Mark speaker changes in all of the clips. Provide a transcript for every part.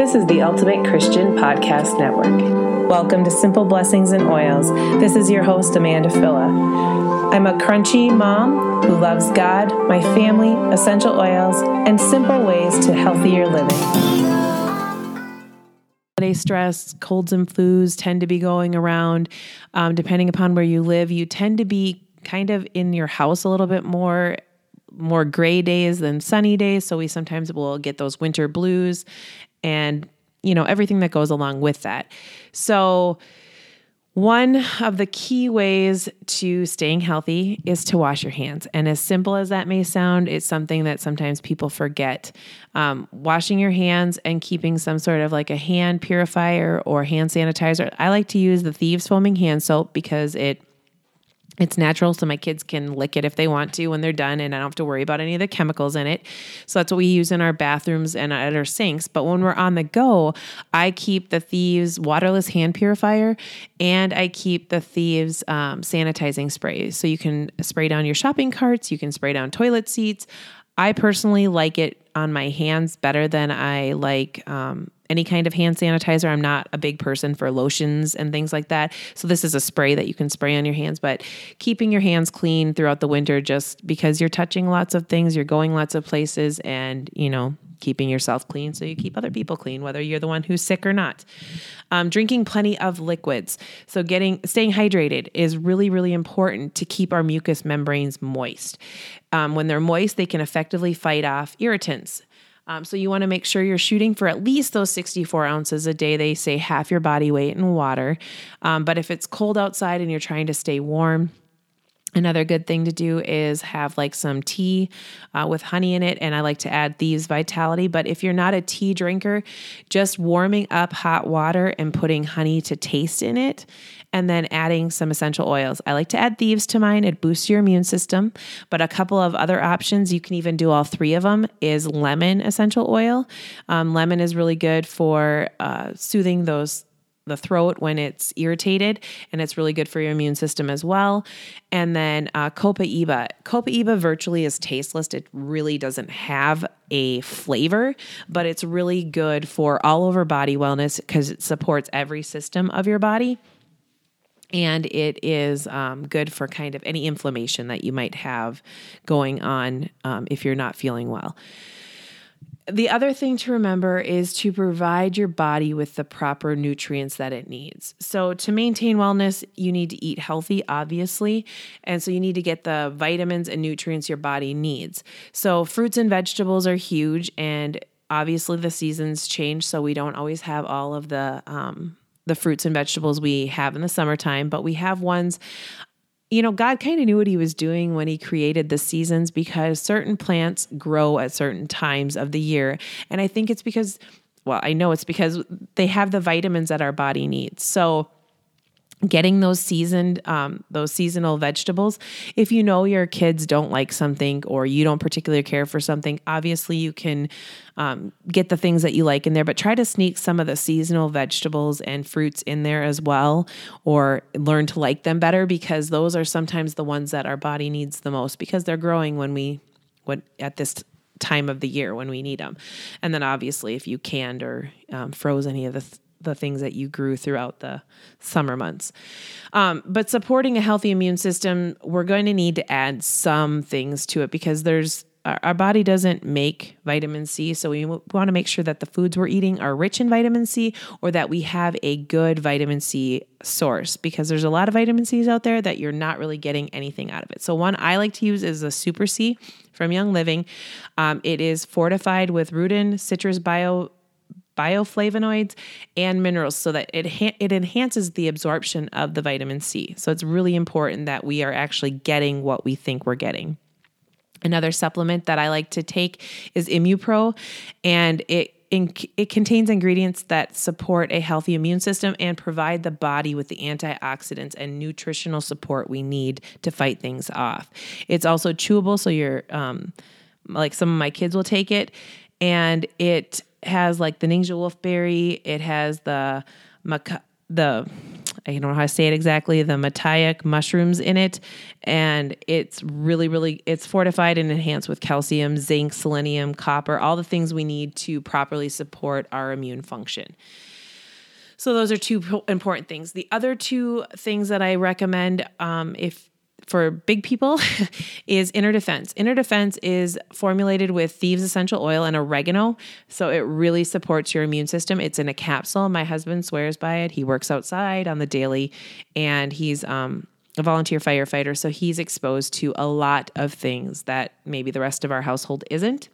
Speaker 1: This is the Ultimate Christian Podcast Network. Welcome to Simple Blessings and Oils. This is your host, Amanda Phila. I'm a crunchy mom who loves God, my family, essential oils, and simple ways to healthier living. Holiday stress, colds and flus tend to be going around. Um, depending upon where you live, you tend to be kind of in your house a little bit more more gray days than sunny days. So we sometimes will get those winter blues and you know everything that goes along with that. So one of the key ways to staying healthy is to wash your hands. And as simple as that may sound, it's something that sometimes people forget. Um, washing your hands and keeping some sort of like a hand purifier or hand sanitizer. I like to use the Thieves Foaming Hand Soap because it it's natural, so my kids can lick it if they want to when they're done, and I don't have to worry about any of the chemicals in it. So that's what we use in our bathrooms and at our sinks. But when we're on the go, I keep the Thieves waterless hand purifier and I keep the Thieves um, sanitizing sprays. So you can spray down your shopping carts, you can spray down toilet seats. I personally like it on my hands better than I like um, any kind of hand sanitizer. I'm not a big person for lotions and things like that. So this is a spray that you can spray on your hands, but keeping your hands clean throughout the winter just because you're touching lots of things, you're going lots of places and, you know, keeping yourself clean so you keep other people clean whether you're the one who's sick or not um, drinking plenty of liquids so getting staying hydrated is really really important to keep our mucous membranes moist um, when they're moist they can effectively fight off irritants um, so you want to make sure you're shooting for at least those 64 ounces a day. They say half your body weight in water. Um, but if it's cold outside and you're trying to stay warm, Another good thing to do is have like some tea uh, with honey in it, and I like to add thieves Vitality. But if you're not a tea drinker, just warming up hot water and putting honey to taste in it and then adding some essential oils. I like to add thieves to mine. It boosts your immune system. But a couple of other options, you can even do all three of them, is lemon essential oil. Um, lemon is really good for uh, soothing those the throat when it's irritated, and it's really good for your immune system as well. And then uh, Copaiba. Copaiba virtually is tasteless. It really doesn't have a flavor, but it's really good for all over body wellness because it supports every system of your body and it is um, good for kind of any inflammation that you might have going on um, if you're not feeling well. The other thing to remember is to provide your body with the proper nutrients that it needs. So, to maintain wellness, you need to eat healthy, obviously. And so, you need to get the vitamins and nutrients your body needs. So, fruits and vegetables are huge. And obviously, the seasons change. So, we don't always have all of the um, the fruits and vegetables we have in the summertime, but we have ones you know, God kind of knew what he was doing when he created the seasons because certain plants grow at certain times of the year. And I think it's because, well, I know it's because they have the vitamins that our body needs. So, getting those seasoned um, those seasonal vegetables. If you know your kids don't like something or you don't particularly care for something obviously you can um, get the things that you like in there but try to sneak some of the seasonal vegetables and fruits in there as well or learn to like them better because those are sometimes the ones that our body needs the most because they're growing when we when at this time of the year when we need them and then obviously if you canned or um, froze any of the th- the things that you grew throughout the summer months. Um, but supporting a healthy immune system, we're going to need to add some things to it because there's our, body doesn't make vitamin C, so we want to make sure that the foods we're eating are rich in vitamin C or that we have a good vitamin C source because there's a lot of vitamin C's out there that you're not really getting anything out of it. So one I like to use is a Super C from Young Living. Um, it is fortified with rutin, citrus bio bioflavonoids and minerals so that it ha- it enhances the absorption of the vitamin C. So it's really important that we are actually getting what we think we're getting. Another supplement that I like to take is ImmuPro and it in, it contains ingredients that support a healthy immune system and provide the body with the antioxidants and nutritional support we need to fight things off. It's also chewable, so you're um, like some of my kids will take it, and it has like the Ningxia wolfberry. It has the maca- the I don't know how to say it exactly, the Mataic mushrooms in it. And it's really, really, it's fortified and enhanced with calcium, zinc, selenium, copper, all the things we need to properly support our immune function. So those are two important things. The other two things that I recommend, um, if for big people is inner defense. Inner defense is formulated with thieves essential oil and oregano. So it really supports your immune system. It's in a capsule. My husband swears by it. He works outside on the daily and he's um, a volunteer firefighter. So he's exposed to a lot of things that maybe the rest of our household isn't.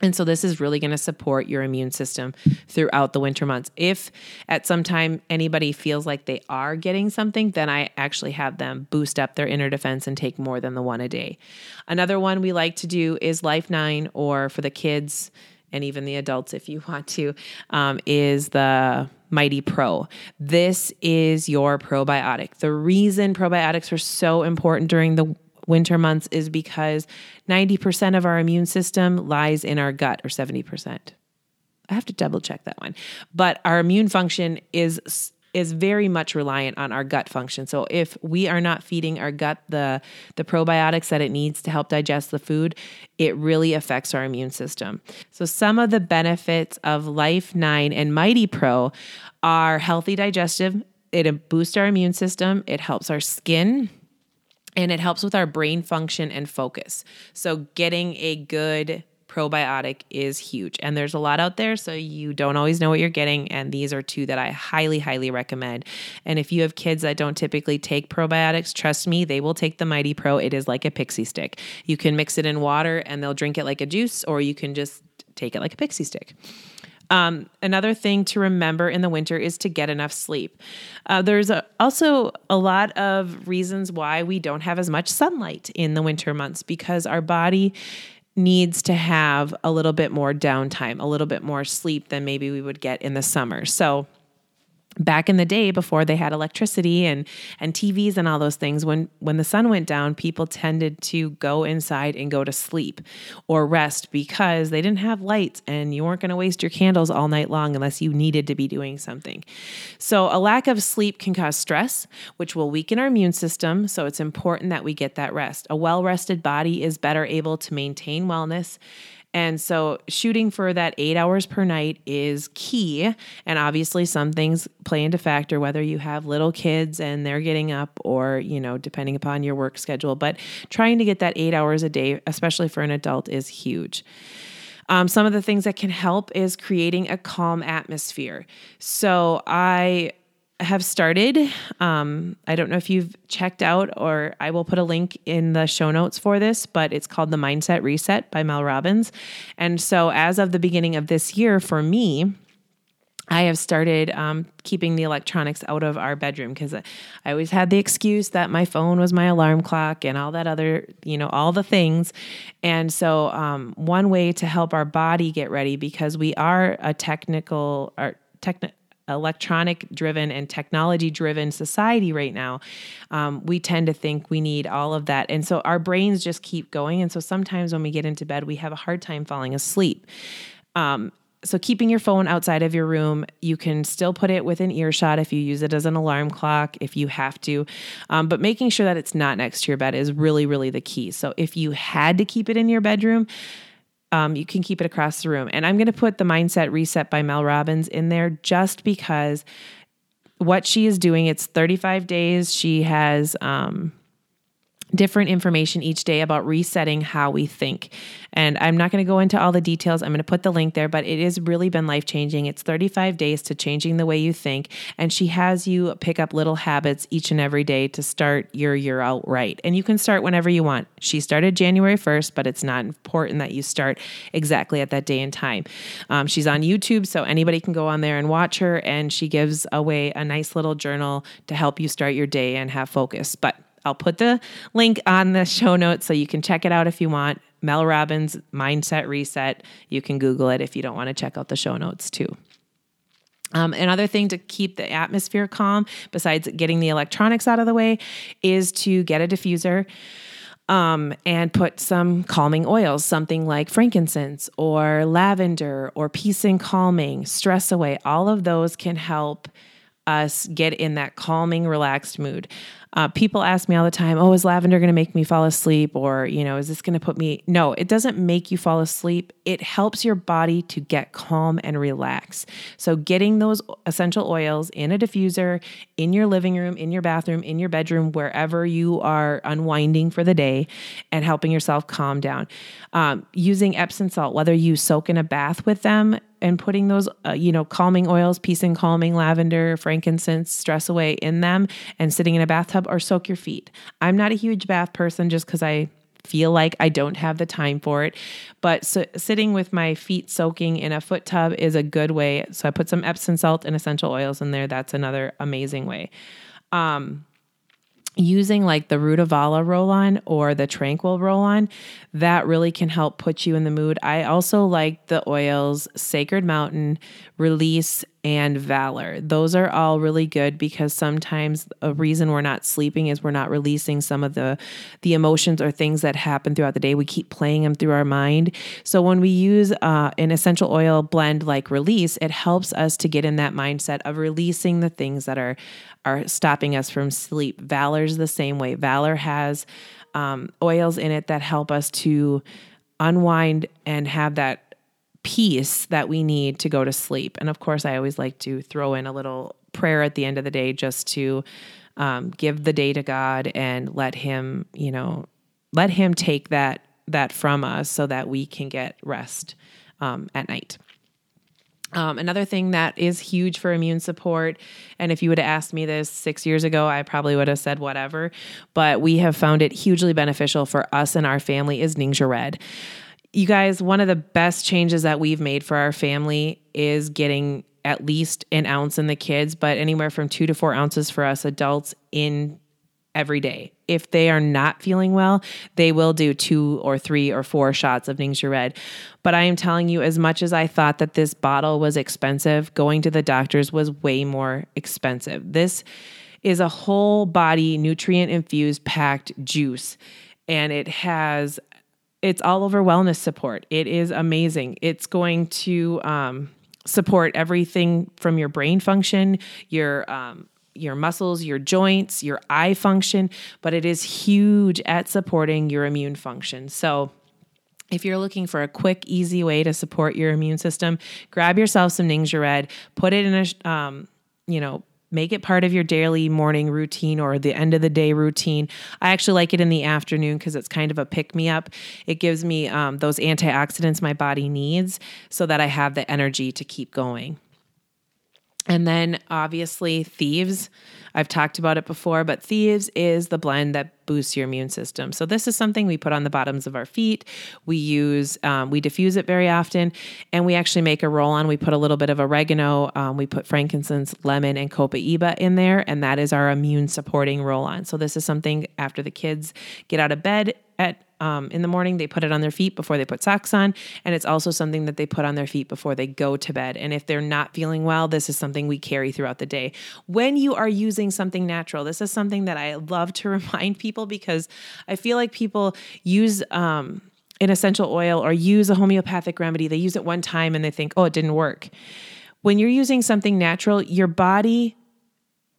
Speaker 1: And so this is really going to support your immune system throughout the winter months. If at some time anybody feels like they are getting something, then I actually have them boost up their inner defense and take more than the one a day. Another one we like to do is Life 9 or for the kids and even the adults if you want to um, is the Mighty Pro. This is your probiotic. The reason probiotics are so important during the winter months is because 90% of our immune system lies in our gut, or 70%. I have to double check that one. But our immune function is is very much reliant on our gut function. So if we are not feeding our gut the the probiotics that it needs to help digest the food, it really affects our immune system. So some of the benefits of Life 9 and Mighty Pro are healthy digestive, it boosts our immune system, it helps our skin, and it helps with our brain function and focus. So, getting a good probiotic is huge. And there's a lot out there, so you don't always know what you're getting. And these are two that I highly, highly recommend. And if you have kids that don't typically take probiotics, trust me, they will take the Mighty Pro. It is like a pixie stick. You can mix it in water and they'll drink it like a juice, or you can just take it like a pixie stick. Um, another thing to remember in the winter is to get enough sleep. Uh, there's a, also a lot of reasons why we don't have as much sunlight in the winter months because our body needs to have a little bit more downtime, a little bit more sleep than maybe we would get in the summer. So, back in the day before they had electricity and and TVs and all those things when when the sun went down people tended to go inside and go to sleep or rest because they didn't have lights and you weren't going to waste your candles all night long unless you needed to be doing something. So a lack of sleep can cause stress which will weaken our immune system so it's important that we get that rest. A well-rested body is better able to maintain wellness and so shooting for that eight hours per night is key. And obviously, some things play into factor, whether you have little kids and they're getting up or, you know, depending upon your work schedule. But trying to get that eight hours a day, especially for an adult, is huge. Um, some of the things that can help is creating a calm atmosphere. So I have started. Um, I don't know if you've checked out, or I will put a link in the show notes for this, but it's called The Mindset Reset by Mel Robbins. And so, as of the beginning of this year, for me, I have started um, keeping the electronics out of our bedroom because I always had the excuse that my phone was my alarm clock and all that other, you know, all the things. And so, um, one way to help our body get ready because we are a technical or technical electronic driven and technology driven society right now, um, we tend to think we need all of that. And so our brains just keep going. And so sometimes when we get into bed, we have a hard time falling asleep. Um, so keeping your phone outside of your room you can still put it within earshot if you use it as an alarm clock if you have to um, but making sure that it's not next to your bed is really really the key so if you had to keep it in your bedroom um, you can keep it across the room. And I'm going to put the Mindset Reset by Mel Robbins in there just because what she is doing, it's 35 days. She has um, different information each day about resetting how we think. And I'm not going to go into all the details. I'm going to put the link there, but it has really been life changing. It's 35 days to changing the way you think. And she has you pick up little habits each and every day to start your year out right. And you can start whenever you want. She started January 1st, but it's not important that you start exactly at that day and time. Um, she's on YouTube, so anybody can go on there and watch her. And she gives away a nice little journal to help you start your day and have focus. But I'll put the link on the show notes so you can check it out if you want. Mel Robbins Mindset Reset. You can Google it if you don't want to check out the show notes too. Um, another thing to keep the atmosphere calm, besides getting the electronics out of the way, is to get a diffuser. Um, and put some calming oils, something like frankincense or lavender or peace and calming, stress away. All of those can help us get in that calming, relaxed mood. Uh, people ask me all the time, oh, is lavender going to make me fall asleep? Or, you know, is this going to put me? No, it doesn't make you fall asleep. It helps your body to get calm and relax. So, getting those essential oils in a diffuser, in your living room, in your bathroom, in your bedroom, wherever you are unwinding for the day, and helping yourself calm down. Um, using Epsom salt, whether you soak in a bath with them and putting those, uh, you know, calming oils, peace and calming, lavender, frankincense, stress away in them and sitting in a bathtub or soak your feet. I'm not a huge bath person just because I feel like I don't have the time for it. But so, sitting with my feet soaking in a foot tub is a good way. So I put some Epsom salt and essential oils in there. That's another amazing way. Um, using like the Rutavala roll on or the Tranquil roll on, that really can help put you in the mood. I also like the oils Sacred Mountain, Release, and Valor. Those are all really good because sometimes a reason we're not sleeping is we're not releasing some of the the emotions or things that happen throughout the day. We keep playing them through our mind. So when we use uh, an essential oil blend like Release, it helps us to get in that mindset of releasing the things that are are stopping us from sleep. Valor's the same way. Valor has um, oils in it that help us to unwind and have that peace that we need to go to sleep. And of course, I always like to throw in a little prayer at the end of the day just to um, give the day to God and let Him, you know, let Him take that that from us so that we can get rest um, at night. Um, another thing that is huge for immune support, and if you would have asked me this six years ago, I probably would have said whatever, but we have found it hugely beneficial for us and our family is Ningxia Red. You guys, one of the best changes that we've made for our family is getting at least an ounce in the kids, but anywhere from two to four ounces for us adults in every day. If they are not feeling well, they will do two or three or four shots of Ningxia Red. But I am telling you, as much as I thought that this bottle was expensive, going to the doctors was way more expensive. This is a whole body nutrient infused packed juice, and it has it's all over wellness support. It is amazing. It's going to um, support everything from your brain function, your um, your muscles, your joints, your eye function, but it is huge at supporting your immune function. So, if you're looking for a quick, easy way to support your immune system, grab yourself some Ningxia Red, put it in a, um, you know, make it part of your daily morning routine or the end of the day routine. I actually like it in the afternoon because it's kind of a pick me up. It gives me um, those antioxidants my body needs so that I have the energy to keep going. And then obviously, Thieves. I've talked about it before, but Thieves is the blend that boosts your immune system. So, this is something we put on the bottoms of our feet. We use, um, we diffuse it very often, and we actually make a roll on. We put a little bit of oregano, um, we put frankincense, lemon, and copaiba in there, and that is our immune supporting roll on. So, this is something after the kids get out of bed at um, in the morning. They put it on their feet before they put socks on. And it's also something that they put on their feet before they go to bed. And if they're not feeling well, this is something we carry throughout the day. When you are using something natural, this is something that I love to remind people because I feel like people use, um, an essential oil or use a homeopathic remedy. They use it one time and they think, oh, it didn't work. When you're using something natural, your body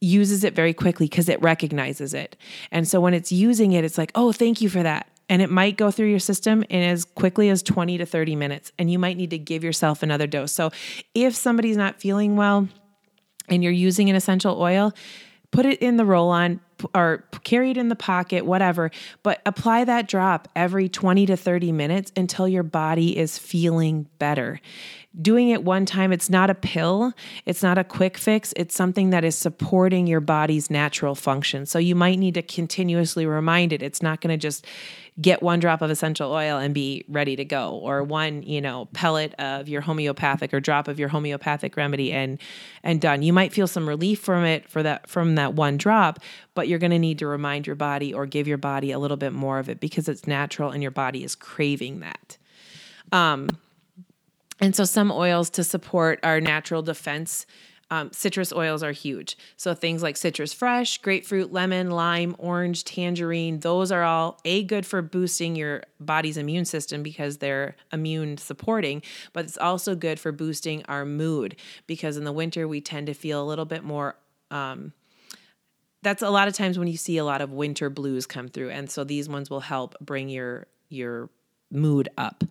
Speaker 1: uses it very quickly because it recognizes it. And so when it's using it, it's like, oh, thank you for that and it might go through your system in as quickly as 20 to 30 minutes and you might need to give yourself another dose. So if somebody's not feeling well and you're using an essential oil, put it in the roll on or carry it in the pocket, whatever, but apply that drop every 20 to 30 minutes until your body is feeling better doing it one time, it's not a pill, it's not a quick fix, it's something that is supporting your body's natural function. So you might need to continuously remind it. It's not going to just get one drop of essential oil and be ready to go or one you know pellet of your homeopathic or drop of your homeopathic remedy and and done you might feel some relief from it for that from that one drop but you're going to need to remind your body or give your body a little bit more of it because it's natural and your body is craving that um and so, some oils to support our natural defense. Um, citrus oils are huge. So, things like citrus fresh, grapefruit, lemon, lime, orange, tangerine, those are all A, good for boosting your body's immune system because they're immune supporting, but it's also good for boosting our mood because in the winter we tend to feel a little bit more um, that's a lot of times when you see a lot of winter blues come through and so these ones will help bring your your mood up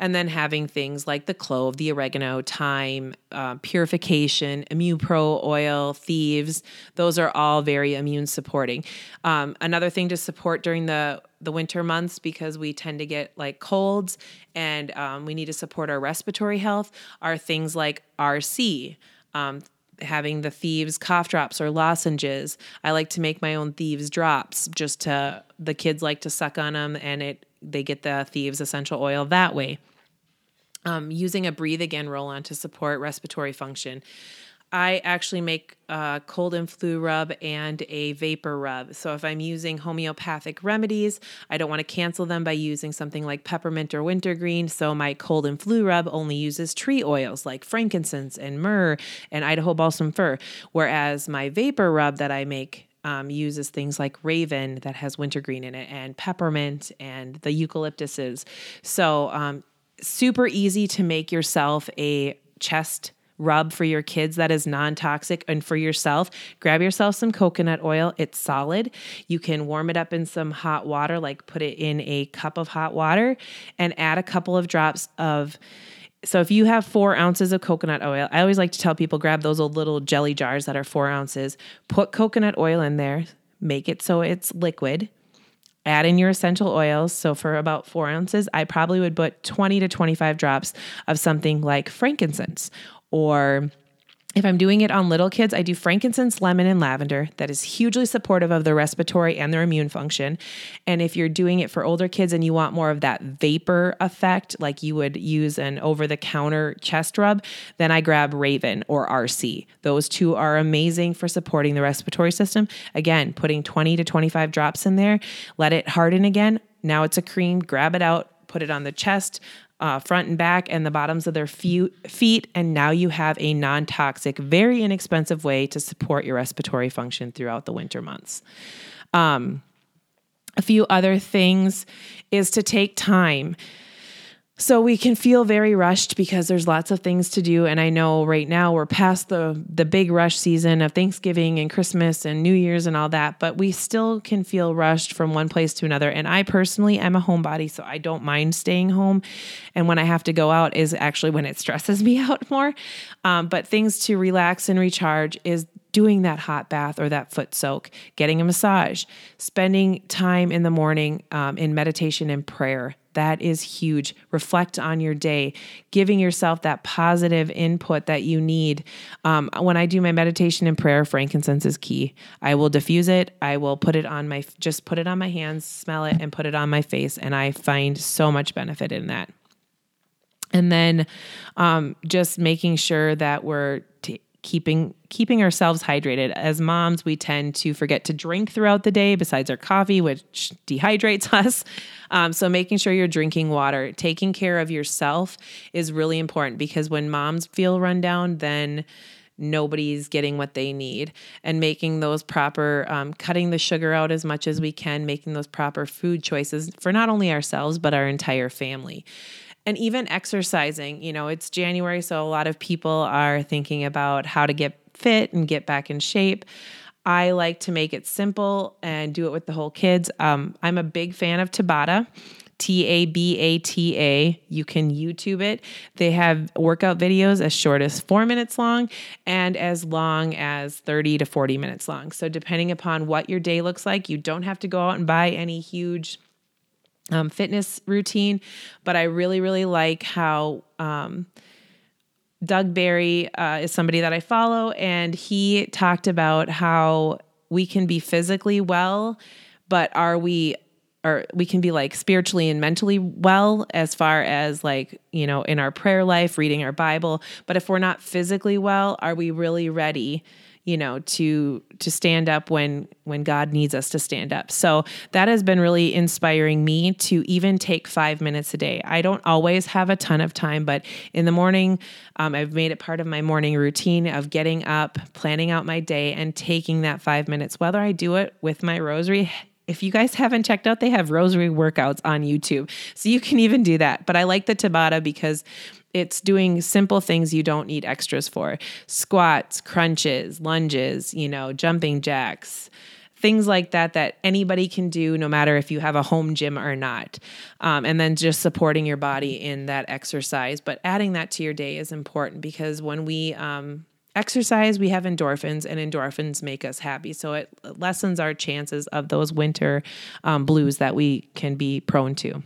Speaker 1: and then having things like the clove the oregano thyme uh, purification pro oil thieves those are all very immune supporting um, another thing to support during the the winter months because we tend to get like colds and um, we need to support our respiratory health are things like rc um, having the thieves cough drops or lozenges. I like to make my own thieves drops just to the kids like to suck on them and it they get the thieves essential oil that way. Um, using a breathe again roll on to support respiratory function. I actually make a cold and flu rub and a vapor rub. So if I'm using homeopathic remedies, I don't want to cancel them by using something like peppermint or wintergreen. So my cold and flu rub only uses tree oils like frankincense and myrrh and Idaho balsam fir. Whereas my vapor rub that I make um, uses things like raven that has wintergreen in it and peppermint and the eucalyptuses. So um, super easy to make yourself a chest rub for your kids that is non toxic and for yourself. Grab yourself some coconut oil. It's solid. You can warm it up in some hot water, like put it in a cup of hot water and add a couple of drops of. So if you have four ounces of coconut oil, I always like to tell people grab those old little jelly jars that are four ounces, put coconut oil in there, make it so it's liquid, add in your essential oils. So for about four ounces, I probably would put 20 to 25 drops of something like frankincense or if I'm doing it on little kids, I do frankincense, lemon, and lavender. That is hugely supportive of their respiratory and their immune function. And if you're doing it for older kids and you want more of that vapor effect, like you would use an over the counter chest rub, then I grab Raven or RC. Those two are amazing for supporting the respiratory system. Again, putting 20 to 25 drops in there, let it harden again. Now it's a cream, grab it out, put it on the chest, uh, front and back and the bottoms of their feet. And now you have a non toxic, very inexpensive way to support your respiratory function throughout the winter months. Um, a few other things is to take time so we can feel very rushed because there's lots of things to do and I know right now we're past the the big rush season of Thanksgiving and Christmas and New Year's and all that, but we still can feel rushed from one place to another. And I personally am a homebody, so I don't mind staying home. And when I have to go out is actually when it stresses me out more. Um, but things to relax and recharge is doing that hot bath or that foot soak, getting a massage, spending time in the morning um, in meditation and prayer. That is huge. Reflect on your day, giving yourself that positive input that you need. Um, when I do my meditation and prayer, frankincense is key. I will diffuse it. I will put it on my, just put it on my hands, smell it, and put it on my face. And I find so much benefit in that. And then um, just making sure that we're t- keeping keeping ourselves hydrated. As moms, we tend to forget to drink throughout the day besides our coffee, which dehydrates us. Um, so making sure you're drinking water, taking care of yourself is really important because when moms feel run down, then nobody's getting what they need and making those proper um, cutting the sugar out as much as we can making those proper food choices for not only ourselves but our entire family and even exercising. You know, it's January, so a lot of people are thinking about how to get fit and get back in shape. I like to make it simple and do it with the whole kids. Um, I'm a big fan of Tabata. T A B A T A. You can YouTube it. They have workout videos as short as four minutes long and as long as 30 to 40 minutes long. So, depending upon what your day looks like, you don't have to go out and buy any huge um, fitness routine, but I really, really like how um, Doug Barry uh, is somebody that I follow, and he talked about how we can be physically well, but are we or we can be like spiritually and mentally well as far as like you know in our prayer life reading our bible. But if we're not physically well are we really ready you know to to stand up when when god needs us to stand up so that has been really inspiring me to even take five minutes a day i don't always have a ton of time but in the morning um, i've made it part of my morning routine of getting up planning out my day and taking that five minutes whether i do it with my rosary if you guys haven't checked out, they have rosary workouts on YouTube. So you can even do that. But I like the Tabata because it's doing simple things you don't need extras for. Squats, crunches, lunges, you know, jumping jacks, things like that that anybody can do no matter if you have a home gym or not. Um, and then just supporting your body in that exercise. But adding that to your day is important because when we um, exercise we have endorphins and endorphins make us happy. So it lessens our chances of those winter um, blues that we can be prone to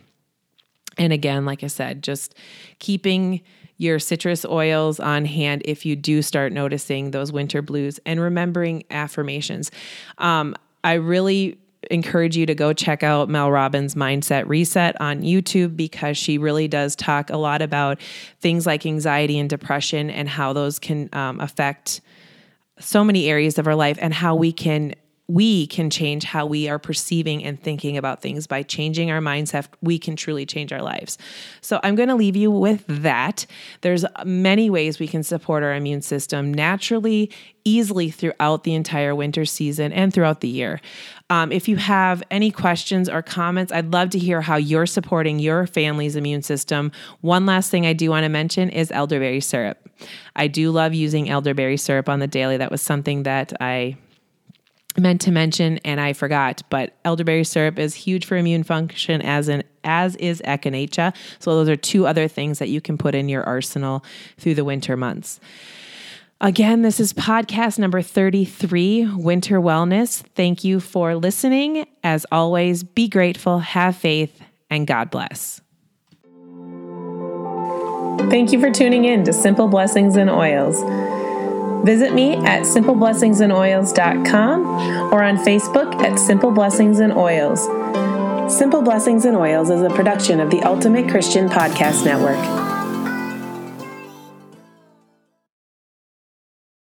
Speaker 1: and again like i said just keeping your citrus oils on hand if you do start noticing those winter blues and remembering affirmations. Um, I really encourage you to go check out Mel Robbins Mindset Reset on YouTube because she really does talk a lot about things like anxiety and depression and how those can um, affect so many areas of our life and how we can we can change how we are perceiving and thinking about things. By changing our mindset we can truly change our lives. So i'm going to leave you with that. There's many ways we can support our immune system naturally easily throughout the entire winter season and throughout the year. Um, if you have any questions or comments i'd love to hear how you're supporting your family's immune system. One last thing i do want to mention is elderberry syrup. I do love using elderberry syrup on the daily. That was something that i meant to mention and I forgot, but elderberry syrup is huge for immune function as an as is echinacea. So those are two other things that you can put in your arsenal through the winter months. Again, this is podcast number 33, Winter Wellness. Thank you for listening. As always, be grateful, have faith, and God bless. Thank you for tuning in to Simple Blessings and Oils. Visit me at simpleblessingsandoils.com or on Facebook at Simple Blessings and Oils. Simple Blessings and Oils is a production of the Ultimate Christian Podcast Network.